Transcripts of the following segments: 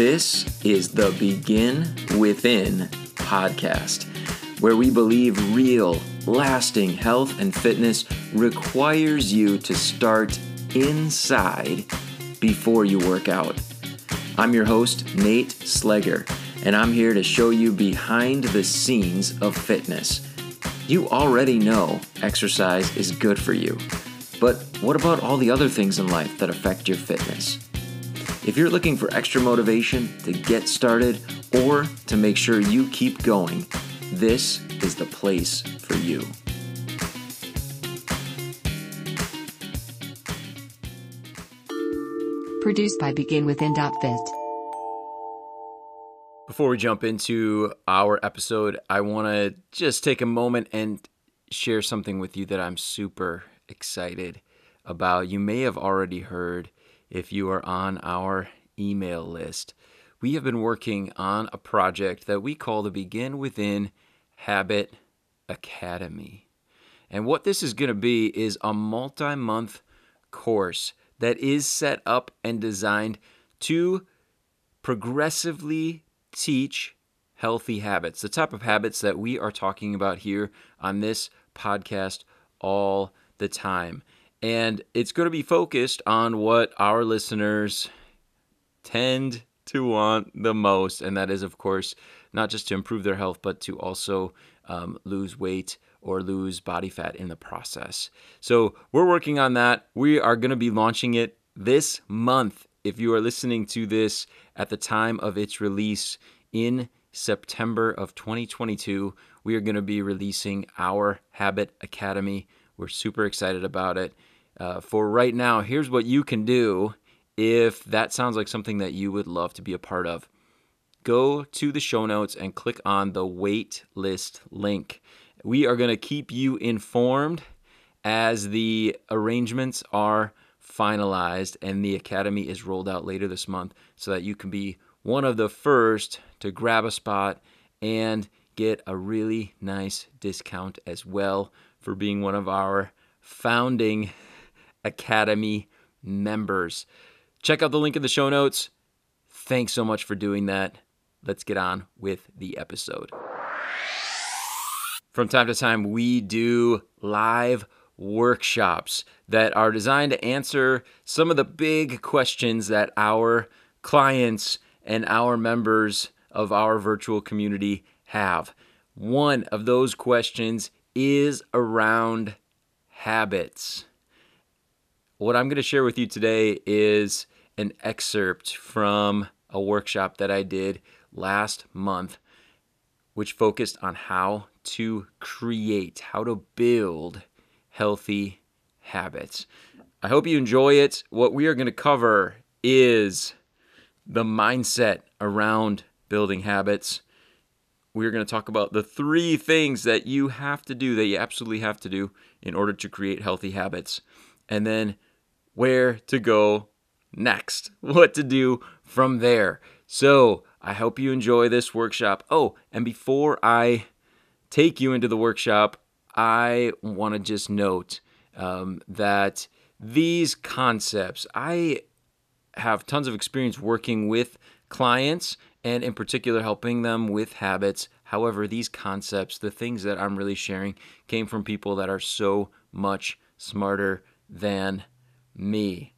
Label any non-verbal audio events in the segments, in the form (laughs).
This is the Begin Within podcast, where we believe real, lasting health and fitness requires you to start inside before you work out. I'm your host, Nate Slegger, and I'm here to show you behind the scenes of fitness. You already know exercise is good for you, but what about all the other things in life that affect your fitness? If you're looking for extra motivation to get started or to make sure you keep going, this is the place for you. Produced by BeginWithin.fit. Before we jump into our episode, I want to just take a moment and share something with you that I'm super excited about. You may have already heard if you are on our email list. We have been working on a project that we call the Begin Within Habit Academy. And what this is going to be is a multi month course that is set up and designed to progressively teach healthy habits, the type of habits that we are talking about here on this podcast all the time. And it's going to be focused on what our listeners tend to want the most. And that is, of course, not just to improve their health, but to also um, lose weight or lose body fat in the process. So we're working on that. We are going to be launching it this month. If you are listening to this at the time of its release in September of 2022, we are going to be releasing our Habit Academy. We're super excited about it. Uh, for right now, here's what you can do if that sounds like something that you would love to be a part of. Go to the show notes and click on the wait list link. We are going to keep you informed as the arrangements are finalized and the academy is rolled out later this month so that you can be one of the first to grab a spot and get a really nice discount as well for being one of our founding Academy members. Check out the link in the show notes. Thanks so much for doing that. Let's get on with the episode. From time to time, we do live workshops that are designed to answer some of the big questions that our clients and our members of our virtual community have. One of those questions is around habits. What I'm going to share with you today is an excerpt from a workshop that I did last month, which focused on how to create, how to build healthy habits. I hope you enjoy it. What we are going to cover is the mindset around building habits. We're going to talk about the three things that you have to do, that you absolutely have to do in order to create healthy habits. And then where to go next, what to do from there. So, I hope you enjoy this workshop. Oh, and before I take you into the workshop, I want to just note um, that these concepts, I have tons of experience working with clients and, in particular, helping them with habits. However, these concepts, the things that I'm really sharing, came from people that are so much smarter than me.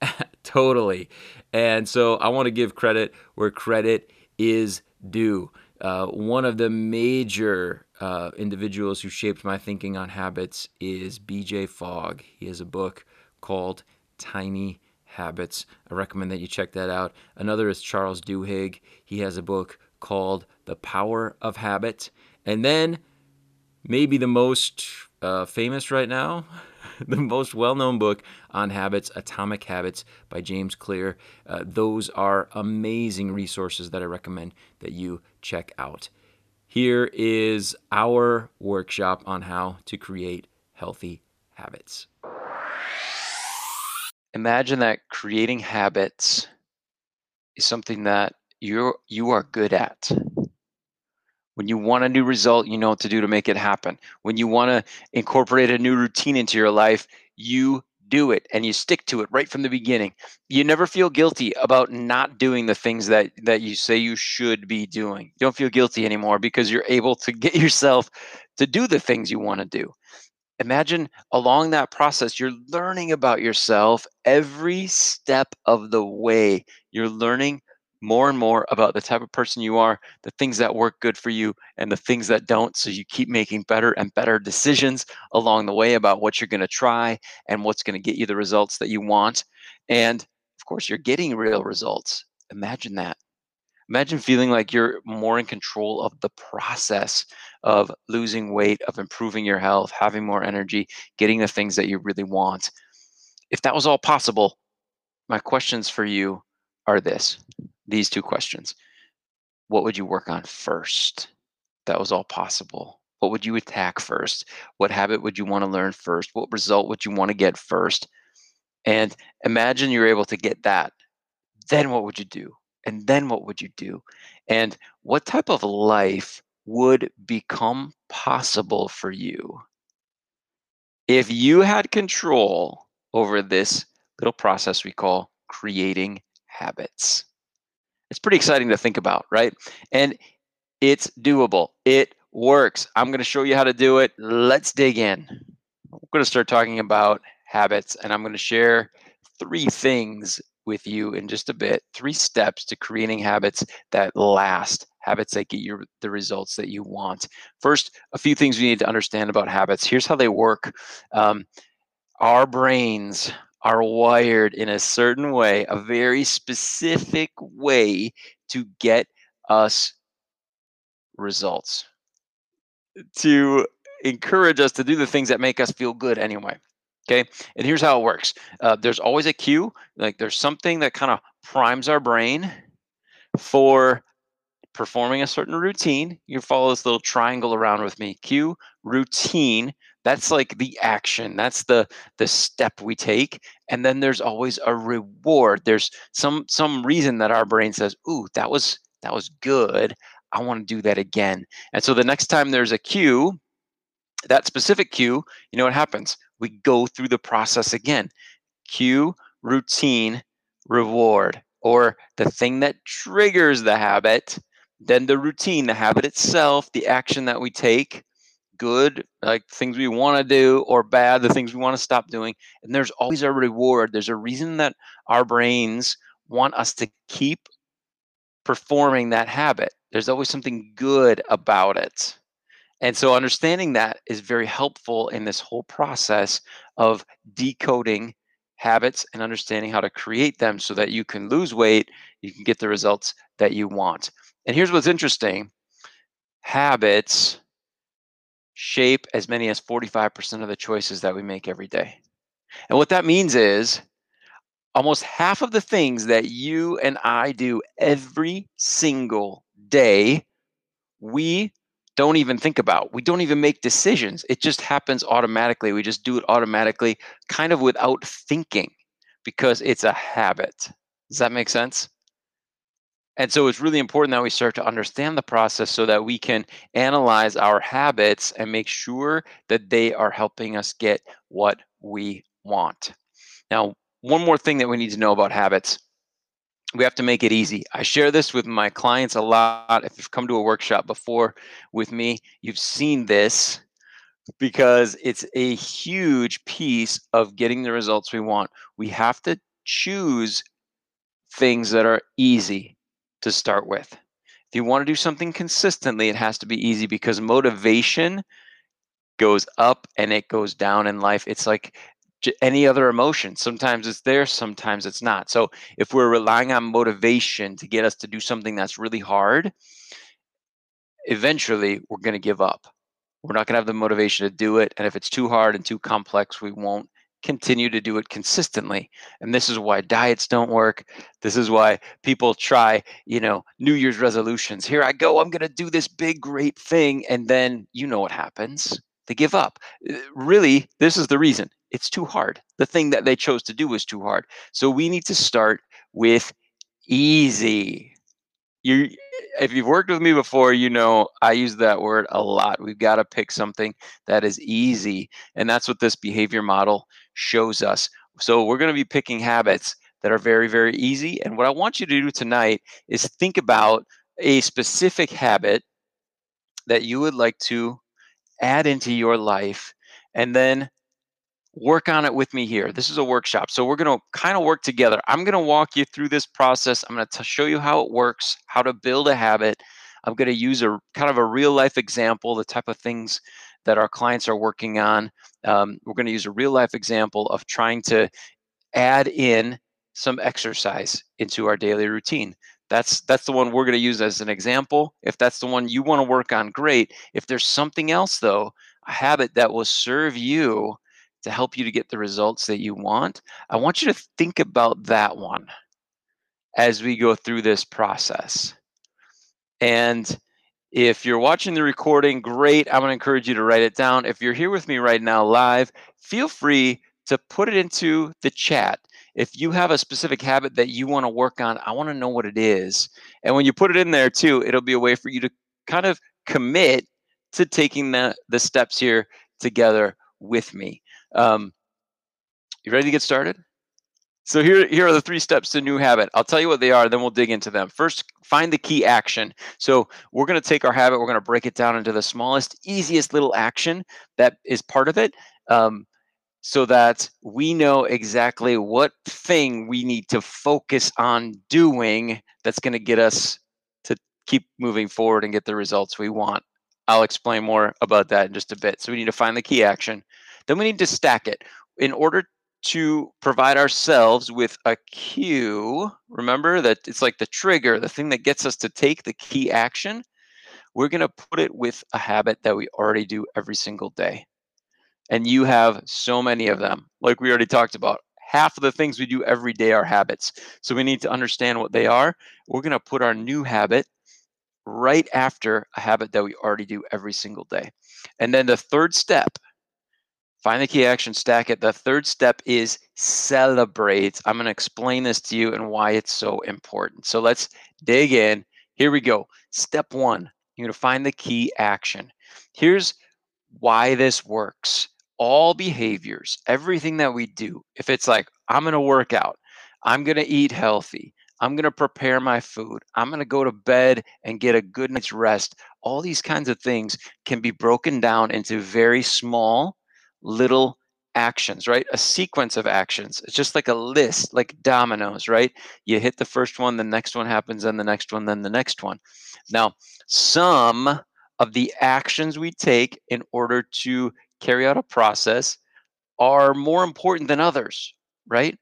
(laughs) totally. And so I want to give credit where credit is due. Uh, one of the major uh, individuals who shaped my thinking on habits is BJ Fogg. He has a book called Tiny Habits. I recommend that you check that out. Another is Charles Duhigg. He has a book called The Power of Habit. And then, maybe the most uh, famous right now, (laughs) the most well known book on habits, Atomic Habits by James Clear. Uh, those are amazing resources that I recommend that you check out. Here is our workshop on how to create healthy habits. Imagine that creating habits is something that you're you are good at. When you want a new result, you know what to do to make it happen. When you want to incorporate a new routine into your life, you do it and you stick to it right from the beginning. You never feel guilty about not doing the things that that you say you should be doing. You don't feel guilty anymore because you're able to get (laughs) yourself to do the things you want to do. Imagine along that process, you're learning about yourself every step of the way. You're learning more and more about the type of person you are, the things that work good for you, and the things that don't. So you keep making better and better decisions along the way about what you're going to try and what's going to get you the results that you want. And of course, you're getting real results. Imagine that. Imagine feeling like you're more in control of the process of losing weight, of improving your health, having more energy, getting the things that you really want. If that was all possible, my questions for you are this these two questions. What would you work on first? That was all possible. What would you attack first? What habit would you want to learn first? What result would you want to get first? And imagine you're able to get that. Then what would you do? And then what would you do? And what type of life would become possible for you if you had control over this little process we call creating habits? It's pretty exciting to think about, right? And it's doable. It works. I'm going to show you how to do it. Let's dig in. I'm going to start talking about habits, and I'm going to share three things with you in just a bit. Three steps to creating habits that last, habits that get you the results that you want. First, a few things we need to understand about habits. Here's how they work. Um, our brains are wired in a certain way, a very specific way to get us results, to encourage us to do the things that make us feel good anyway. Okay. And here's how it works uh, there's always a cue, like there's something that kind of primes our brain for performing a certain routine. You follow this little triangle around with me. Cue, routine, that's like the action that's the the step we take and then there's always a reward there's some some reason that our brain says ooh that was that was good i want to do that again. And so the next time there's a cue that specific cue you know what happens? We go through the process again. Cue routine reward or the thing that triggers the habit then the routine the habit itself the action that we take good, like things we want to do, or bad, the things we want to stop doing. And there's always a reward. There's a reason that our brains want us to keep performing that habit. There's always something good about it. And so understanding that is very helpful in this whole process of decoding habits and understanding how to create them so that you can lose weight, you can get the results that you want. And here's what's interesting habits shape as many as 45% of the choices that we make every day. And what that means is almost half of the things that you and I do every single day, we don't even think about. We don't even make decisions. It just happens automatically. We just do it automatically, kind of without thinking, because it's a habit. Does that make sense? And so it's really important that we start to understand the process so that we can analyze our habits and make sure that they are helping us get what we want. Now, one more thing that we need to know about habits we have to make it easy. I share this with my clients a lot. If you've come to a workshop before with me, you've seen this because it's a huge piece of getting the results we want. We have to choose things that are easy to start with. If you want to do something consistently, it has to be easy because motivation goes up and it goes down in life. It's like any other emotion. Sometimes it's there, sometimes it's not. So if we're relying on motivation to get us to do something that's really hard, eventually we're going to give up. We're not going to have the motivation to do it. And if it's too hard and too complex, we won't continue to do it consistently. And this is why diets don't work. This is why people try, you know, New Year's resolutions. Here I go, I'm going to do this big, great thing. And then you know what happens. They give up. Uh, really, this is the reason. It's too hard. The thing that they chose to do was too hard. So we need to start with easy you if you've worked with me before you know i use that word a lot we've got to pick something that is easy and that's what this behavior model shows us So we're going to be picking habits that are very, very easy. And what I want you to do tonight is think about a specific habit that you would like to add into your life and then work on it with me here. This is a workshop. So we're going to kind of work together. I'm going to walk you through this process. I'm going to show you how it works, how to build a habit. I'm going to use a kind of a real life example, the type of things that our clients are working on. Um, we're going to use a real life example of trying to add in some exercise into our daily routine. That's that's the one we're going to use as an example. If that's the one you want to work on, great. If there's something else though, a habit that will serve you to help you to get the results that you want, I want you to think about that one as we go through this process. And if you're watching the recording, great. I'm going to encourage you to write it down. If you're here with me right now live, feel free to put it into the chat. If you have a specific habit that you want to work on, I want to know what it is. And when you put it in there too, it'll be a way for you to kind of commit to taking the, the steps here together with me. Um, you ready to get started? So here, here are the three steps to new habit. I'll tell you what they are, then we'll dig into them. First, find the key action. So we're going to take our habit, we're going to break it down into the smallest, easiest little action that is part of it, um, so that we know exactly what thing we need to focus on doing that's going to get us to keep moving forward and get the results we want. I'll explain more about that in just a bit. So we need to find the key action. Then we need to stack it. In order to provide ourselves with a cue. Remember that it's like the trigger, the thing that gets us to take the key action. We're going to put it with a habit that we already do every single day. And you have so many of them, like we already talked about. Half of the things we do every day are habits. So we need to understand what they are. We're going to put our new habit right after a habit that we already do every single day. And then the third step Find the key action, stack it. The third step is celebrate. I'm going to explain this to you and why it's so important. So let's dig in. Here we go. Step one, you're going to find the key action. Here's why this works. All behaviors, everything that we do, if it's like, I'm going to work out, I'm going to eat healthy, I'm going to prepare my food, I'm going to go to bed and get a good night's rest, all these kinds of things can be broken down into very small little actions, right? A sequence of actions. It's just like a list, like dominoes, right? You hit the first one, the next one happens, then the next one, then the next one. Now, some of the actions we take in order to carry out a process are more important than others, right?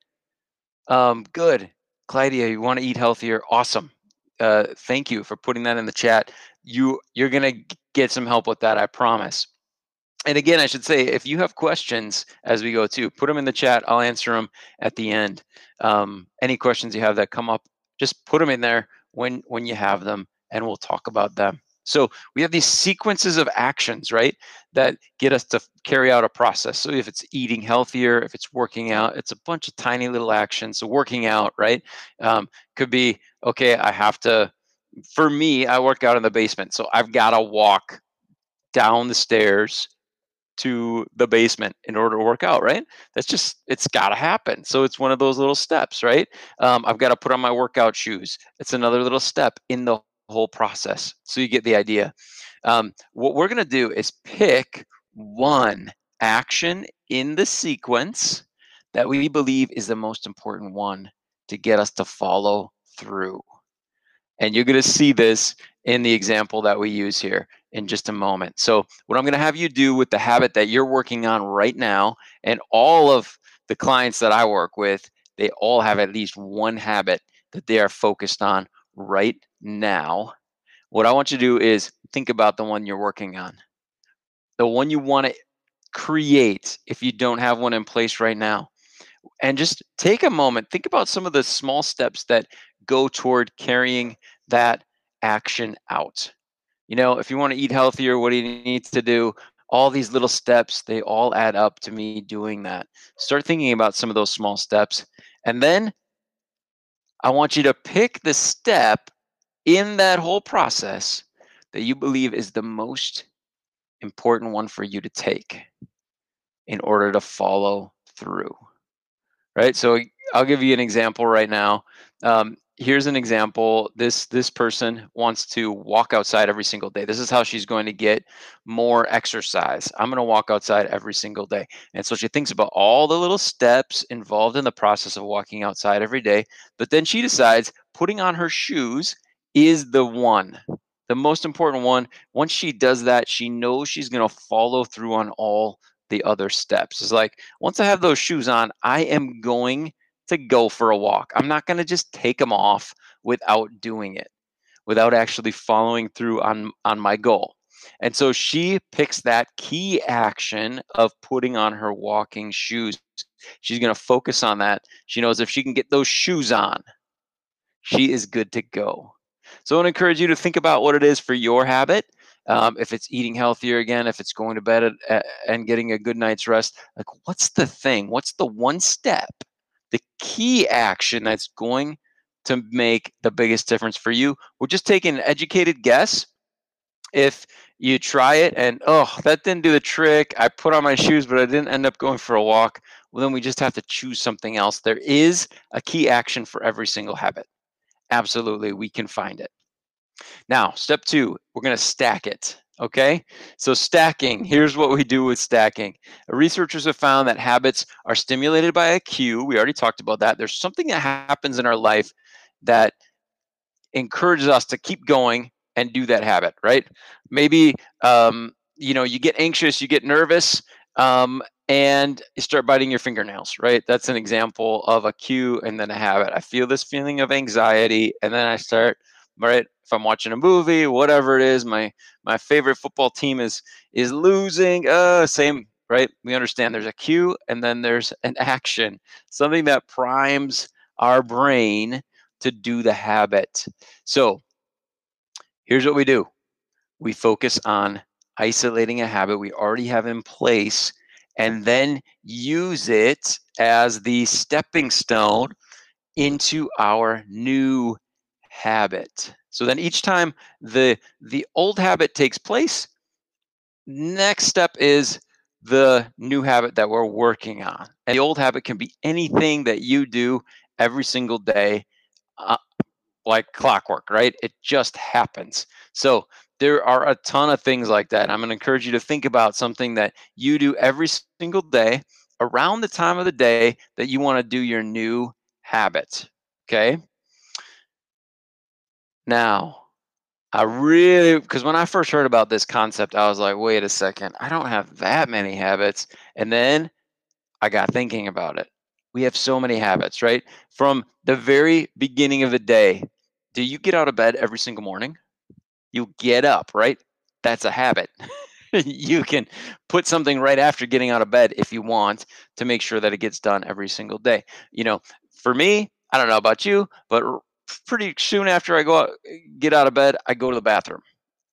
Um, good. Claudia, you want to eat healthier? Awesome. Uh, thank you for putting that in the chat. You you're gonna get some help with that, I promise and again, I should say, if you have questions as we go too, put them in the chat. I'll answer them at the end. Um, any questions you have that come up, just put them in there when when you have them, and we'll talk about them. So we have these sequences of actions, right, that get us to carry out a process. So if it's eating healthier, if it's working out, it's a bunch of tiny little actions. So working out, right, um, could be okay. I have to. For me, I work out in the basement, so I've got to walk down the stairs to the basement in order to work out, right? That's just, it's got to happen. So it's one of those little steps, right? Um, I've got to put on my workout shoes. It's another little step in the whole process. So you get the idea. Um, what we're going to do is pick one action in the sequence that we believe is the most important one to get us to follow through. And you're going to see this in the example that we use here in just a moment. So, what I'm going to have you do with the habit that you're working on right now, and all of the clients that I work with, they all have at least one habit that they are focused on right now. What I want you to do is think about the one you're working on, the one you want to create if you don't have one in place right now. And just take a moment, think about some of the small steps that go toward carrying that action out. You know, if you want to eat healthier, what do you need to do? All these little steps, they all add up to me doing that. Start thinking about some of those small steps. And then I want you to pick the step in that whole process that you believe is the most important one for you to take in order to follow through. right? So I'll give you an example right now. Um, here's an example. This this person wants to walk outside every single day. This is how she's going to get more exercise. I'm going to walk outside every single day. And so she thinks about all the little steps involved in the process of walking outside every day. But then she decides putting on her shoes is the one. The most important one. Once she does that, she knows she's going to follow through on all the other steps. It's like once I have those shoes on, I am going to go for a walk. I'm not going to just take them off without doing it, without actually following through on on my goal. And so she picks that key action of putting on her walking shoes. She's going to focus on that. She knows if she can get those shoes on, she is good to go. So I want to encourage you to think about what it is for your habit um, if it's eating healthier again, if it's going to bed at, at, and getting a good night's rest, like what's the thing? What's the one step, the key action that's going to make the biggest difference for you? We're just taking an educated guess. If you try it and oh, that didn't do the trick, I put on my shoes, but I didn't end up going for a walk, well, then we just have to choose something else. There is a key action for every single habit. Absolutely, we can find it. Now, step two, we're going to stack it. Okay, so stacking, here's what we do with stacking. Researchers have found that habits are stimulated by a cue. We already talked about that. There's something that happens in our life that encourages us to keep going and do that habit, right? Maybe, um, you know, you get anxious, you get nervous, um, and you start biting your fingernails, right? That's an example of a cue and then a habit. I feel this feeling of anxiety, and then I start right? If I'm watching a movie, whatever it is, my my favorite football team is is losing. Uh, same, right? We understand there's a cue and then there's an action, something that primes our brain to do the habit. So here's what we do: we focus on isolating a habit we already have in place and then use it as the stepping stone into our new habit. So then each time the the old habit takes place, next step is the new habit that we're working on. And the old habit can be anything that you do every single day uh, like clockwork, right? It just happens. So there are a ton of things like that. I'm going to encourage you to think about something that you do every single day around the time of the day that you want to do your new habit. Okay. Now, I really, because when I first heard about this concept, I was like, wait a second, I don't have that many habits. And then I got thinking about it. We have so many habits, right? From the very beginning of the day, do you get out of bed every single morning? You get up, right? That's a habit. (laughs) you can put something right after getting out of bed if you want to make sure that it gets done every single day. You know, for me, I don't know about you, but pretty soon after I go out, get out of bed, I go to the bathroom.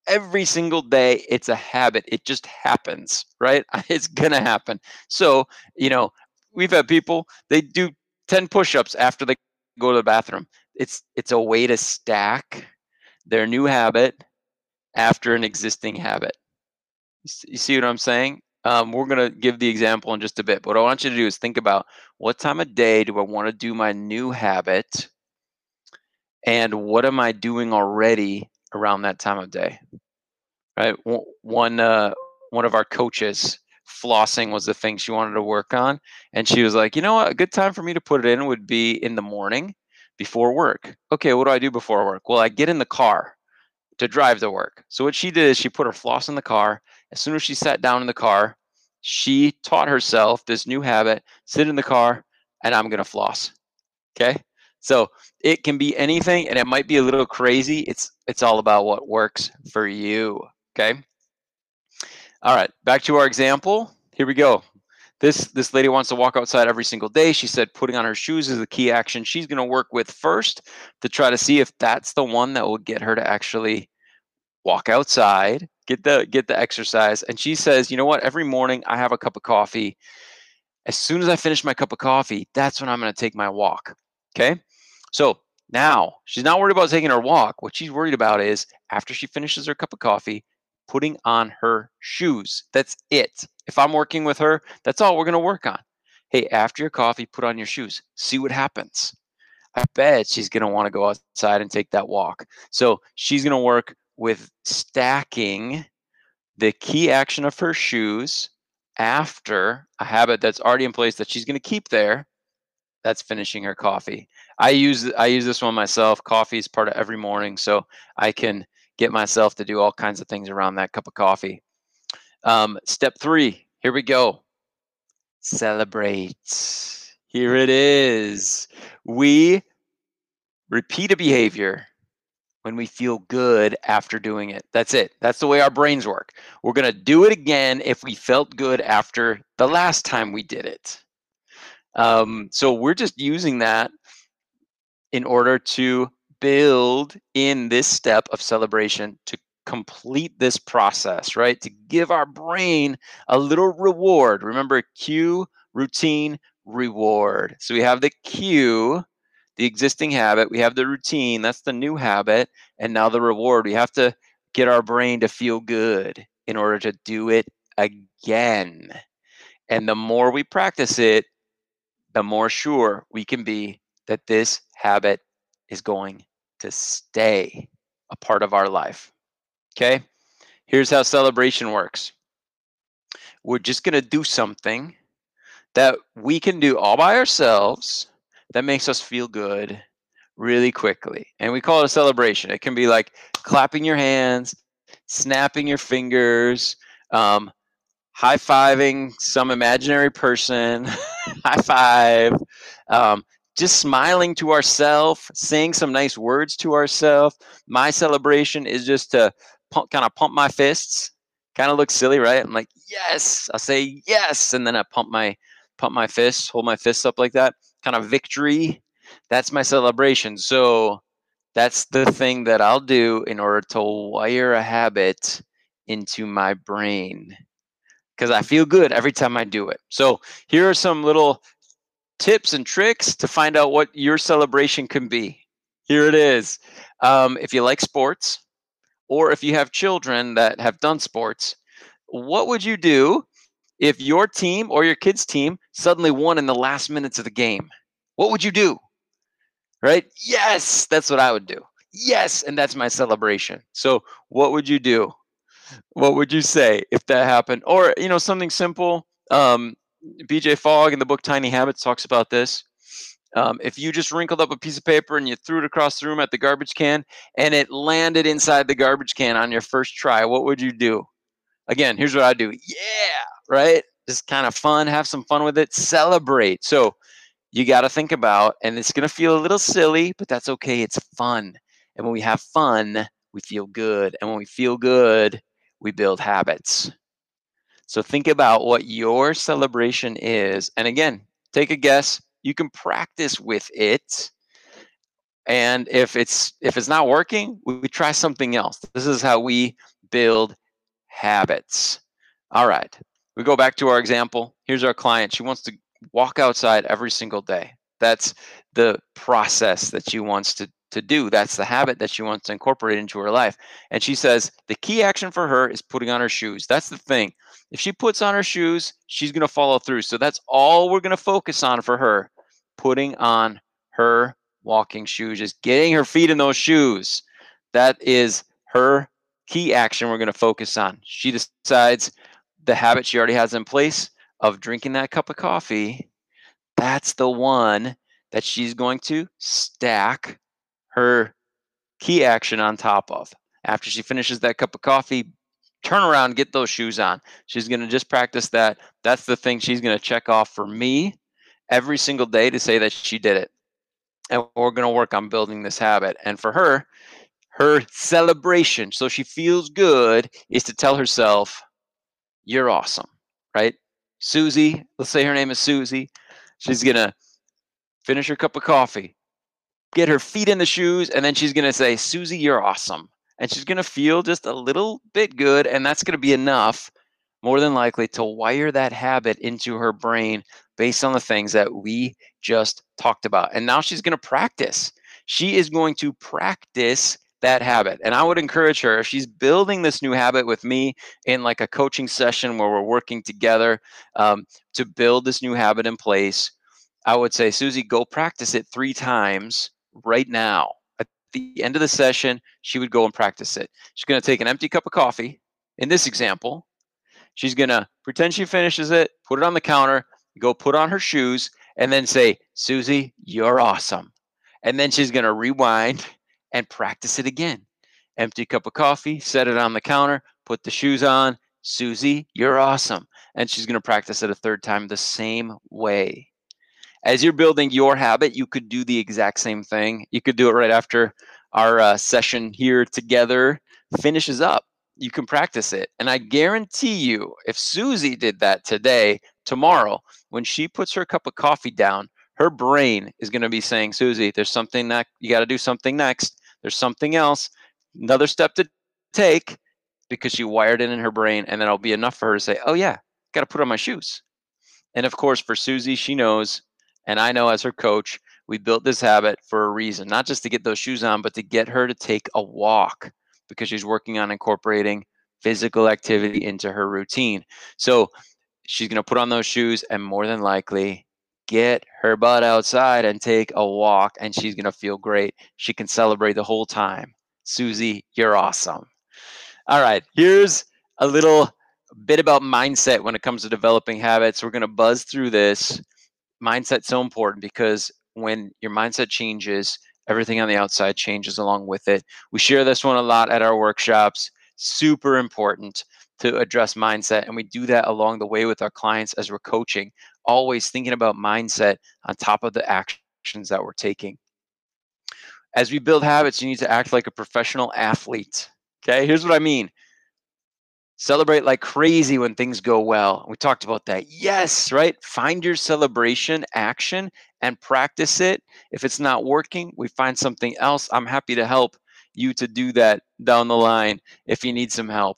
Every single day, it's a habit. It just happens, right? (laughs) It's gonna happen. So, you know, we've had people they do 10 push-ups after they go to the bathroom. It's it's a way to stack their new habit after an existing habit. You see what I'm saying? Um, we're going to give the example in just a bit. But what I want you to do is think about what time of day do I want to do my new habit and what am I doing already around that time of day? Right. One uh, one of our coaches, flossing was the thing she wanted to work on, and she was like, you know what, a good time for me to put it in would be in the morning before work. Okay, what do I do before work? Well, I get in the car to drive to work. So what she did is she put her floss in the car. As soon as she sat down in the car, she taught herself this new habit: sit in the car, and I'm gonna floss. Okay. So it can be anything and it might be a little crazy. It's it's all about what works for you. Okay. All right, back to our example. Here we go. This this lady wants to walk outside every single day. She said putting on her shoes is the key action she's going to work with first to try to see if that's the one that will get her to actually walk outside, get the get the exercise. And she says, "You know what? Every morning I have a cup of coffee. As soon as I finish my cup of coffee, that's when I'm going to take my walk." Okay? So now she's not worried about taking her walk. What she's worried about is after she finishes her cup of coffee, putting on her shoes. That's it. If I'm working with her, that's all we're going to work on. hey, after your coffee, put on your shoes, see what happens. I bet she's going to want to go outside and take that walk. So she's going to work with stacking the key action of her shoes after a habit that's already in place that she's going to keep there that's finishing her coffee i use i use this one myself coffee is part of every morning so i can get myself to do all kinds of things around that cup of coffee um, step three here we go celebrate here it is we repeat a behavior when we feel good after doing it. That's it. That's the way our brains work. We're going to do it again if we felt good after the last time we did it. Um, so we're just using that in order to build in this step of celebration to complete this process, right? To give our brain a little reward. Remember, cue, routine, reward. So we have the cue the existing habit, we have the routine, that's the new habit, and now the reward. We have to get our brain to feel good in order to do it again. And the more we practice it, the more sure we can be that this habit is going to stay a part of our life. Okay? Here's how celebration works we're just going to do something that we can do all by ourselves that makes us feel good really quickly. And we call it a celebration. It can be like clapping your hands, snapping your fingers, um, high fiving some imaginary person, (laughs) high five, um, just smiling to ourselves, saying some nice words to ourselves. My celebration is just to pump, kind of pump my fists. Kind of looks silly, right? I'm like, yes. I say yes, and then I pump my pump my fists, hold my fists up like that kind of victory. That's my celebration. So that's the thing that I'll do in order to wire a habit into my brain because I feel good every time I do it. So here are some little tips and tricks to find out what your celebration can be. Here it is. Um, if you like sports, or if you have children that have done sports, what would you do if your team or your kids' team suddenly won in the last minutes of the game, what would you do? Right? Yes, that's what I would do. Yes, and that's my celebration. So, what would you do? What would you say if that happened? Or, you know, something simple. Um, BJ Fogg in the book Tiny Habits talks about this. Um, if you just wrinkled up a piece of paper and you threw it across the room at the garbage can and it landed inside the garbage can on your first try, what would you do? Again, here's what I do. Yeah, right? Just kind of fun, have some fun with it, celebrate. So you got to think about, and it's going to feel a little silly, but that's okay. It's fun. And when we have fun, we feel good. And when we feel good, we build habits. So think about what your celebration is. And again, take a guess. You can practice with it. And if it's if it's not working, we, try something else. This is how we build habits. All right. We go back to our example. Here's our client. She wants to walk outside every single day. That's the process that she wants to, to do. That's the habit that she wants to incorporate into her life. And she says the key action for her is putting on her shoes. That's the thing. If she puts on her shoes, she's going to follow through. So that's all we're going to focus on for her putting on her walking shoes, just getting her feet in those shoes. That is her key action we're going to focus on. She decides the habit she already has in place of drinking that cup of coffee. That's the one that she's going to stack her key action on top of. After she finishes that cup of coffee, turn around, get those shoes on. She's going to just practice that. That's the thing she's going to check off for me every single day to say that she did it. And we're going to work on building this habit. And for her, her celebration, so she feels good, is to tell herself, You're awesome, right? Susie, let's say her name is Susie. She's going to finish her cup of coffee, get her feet in the shoes, and then she's going to say, Susie, you're awesome. And she's going to feel just a little bit good, and that's going to be enough, more than likely, to wire that habit into her brain based on the things that we just talked about. And now she's going to practice. She is going to practice that habit. And I would encourage her if she's building this new habit with me in like a coaching session where we're working together um, to build this new habit in place. I would say, Susie, go practice it three times right now. The end of the session, she would go and practice it. She's going to take an empty cup of coffee. In this example, she's going to pretend she finishes it, put it on the counter, go put on her shoes, and then say, Susie, you're awesome. And then she's going to rewind and practice it again. Empty cup of coffee, set it on the counter, put the shoes on. Susie, you're awesome. And she's going to practice it a third time the same way. As you're building your habit, you could do the exact same thing. You could do it right after our uh, session here together finishes up. You can practice it. And I guarantee you, if Susie did that today, tomorrow, when she puts her cup of coffee down, her brain is going to be saying, Susie, there's something that you got to do something next. There's something else, another step to take because she wired it in her brain. And then it'll be enough for her to say, oh, yeah, got to put on my shoes. And of course, for Susie, she knows, and I know as her coach, we built this habit for a reason, not just to get those shoes on, but to get her to take a walk because she's working on incorporating physical activity into her routine. So she's going to put on those shoes and more than likely get her butt outside and take a walk, and she's going to feel great. She can celebrate the whole time. Susie, you're awesome. All right, here's a little bit about mindset when it comes to developing habits. We're going to buzz through this. Mindset's so important because when your mindset changes, everything on the outside changes along with it. We share this one a lot at our workshops. Super important to address mindset. And we do that along the way with our clients as we're coaching, always thinking about mindset on top of the actions that we're taking. As we build habits, you need to act like a professional athlete. Okay, here's what I mean celebrate like crazy when things go well. We talked about that. Yes, right? Find your celebration action and practice it. If it's not working, we find something else. I'm happy to help you to do that down the line if you need some help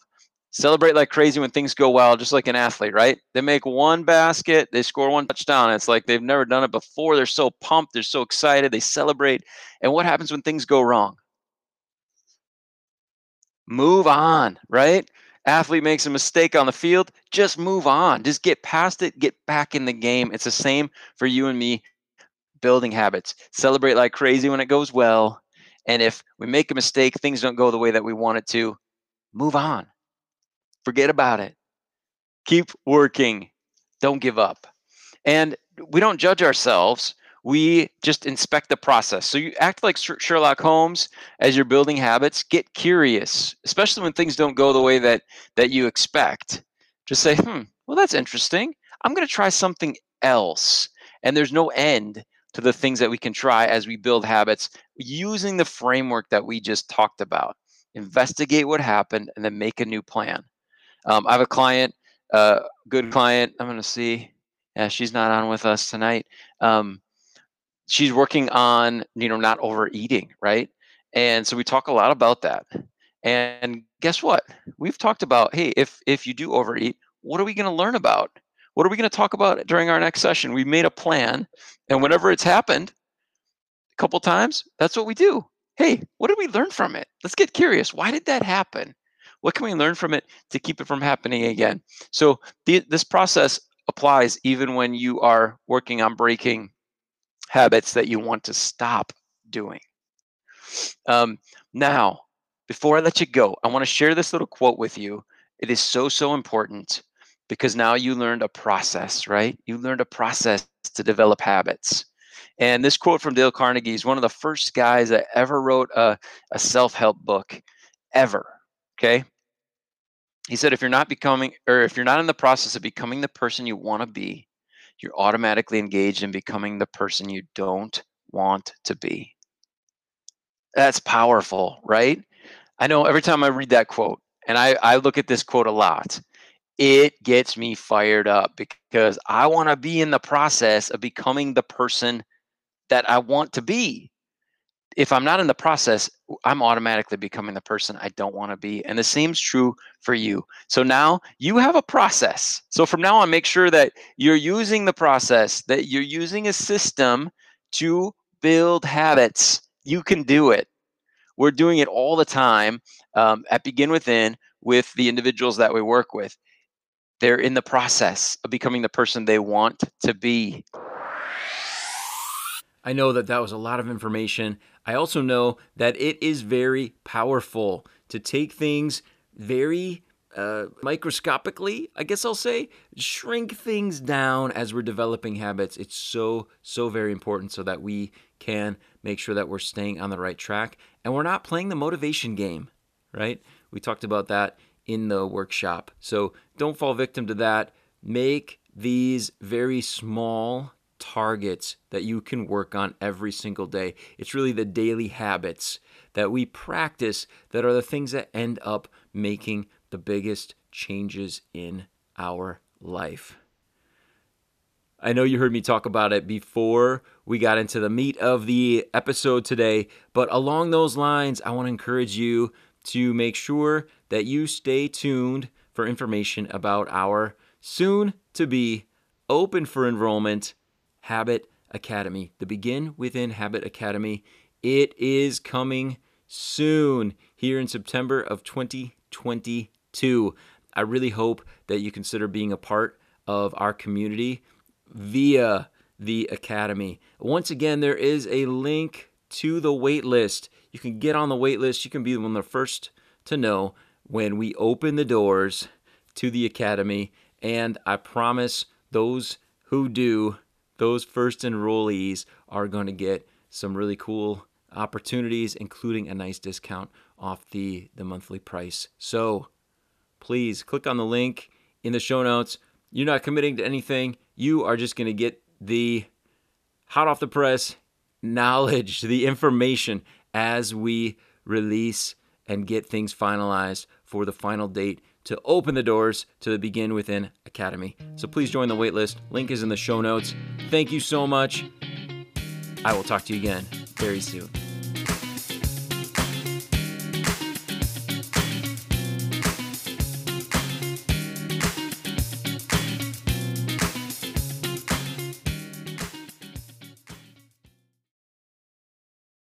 celebrate like crazy when things go well, just like an athlete, right? They make one basket, they score one touchdown. It's like they've never done it before. They're so pumped, they're so excited, they celebrate. And what happens when things go wrong? Move on, right? Athlete makes a mistake on the field, just move on. Just get past it, get back in the game. It's the same for you and me building habits. Celebrate like crazy when it goes well. And if we make a mistake, things don't go the way that we want it to, move on Forget about it. Keep working. Don't give up. And we don't judge ourselves. We just inspect the process. So you act like Sherlock Holmes as you're building habits. Get curious, especially when things don't go the way that that you expect. Just say, "Hmm, well that's interesting. I'm going to try something else." And there's no end to the things that we can try as we build habits using the framework that we just talked about. Investigate what happened and then make a new plan. Um, I have a client, a uh, good client. I'm going to see. Yeah, she's not on with us tonight. Um, she's working on, you know, not overeating, right? And so we talk a lot about that. And guess what? We've talked about, hey, if if you do overeat, what are we going to learn about? What are we going to talk about during our next session? We made a plan, and whenever it's happened a couple times, that's what we do. Hey, what did we learn from it? Let's get curious. Why did that happen? What can we learn from it to keep it from happening again? So the, this process applies even when you are working on breaking habits that you want to stop doing. Um, now, before I let you go, I want to share this little quote with you. It is so, so important because now you learned a process, right? You learned a process to develop habits. And this quote from Dale Carnegie is one of the first guys that ever wrote a, a self help book, ever. Okay. He said, if you're not becoming, or if you're not in the process of becoming the person you want to be, you're automatically engaged in becoming the person you don't want to be. That's powerful, right? I know every time I read that quote, and I, I look at this quote a lot, it gets me fired up because I want to be in the process of becoming the person that I want to be if I'm not in the process, I'm automatically becoming the person I don't want to be. And the same is true for you. So now you have a process. So from now on, make sure that you're using the process, that you're using a system to build habits. You can do it. we're doing it all the time um, at Begin Within with the individuals that we work with. They're in the process of becoming the person they want to be. I know that that was a lot of information. I also know that it is very powerful to take things very uh, microscopically, I guess I'll say, shrink things down as we're developing habits. It's so, so very important so that we can make sure that we're staying on the right track and we're not playing the motivation game, right? We talked about that in the workshop. So don't fall victim to that. Make these very small targets that you can work on every single day. It's really the daily habits that we practice that are the things that end up making the biggest changes in our life. I know you heard me talk about it before we got into the meat of the episode today, but along those lines, I want to encourage you to make sure that you stay tuned for information about our soon to be open for enrollment Habit Academy, the Begin Within Habit Academy. It is coming soon here in September of 2022. I really hope that you consider being a part of our community via the Academy. Once again, there is a link to the waitlist. You can get on the waitlist. You can be one of the first to know when we open the doors to the Academy. And I promise those who do, those first enrollees are going to get some really cool opportunities, including a nice discount off the, the monthly price. So please click on the link in the show notes. You're not committing to anything. You are just going to get the hot off the press knowledge, the information as we release and get things finalized for the final date to open the doors to the Begin Within Academy. So please join the waitlist. Link is in the show notes. Thank you so much. I will talk to you again very soon.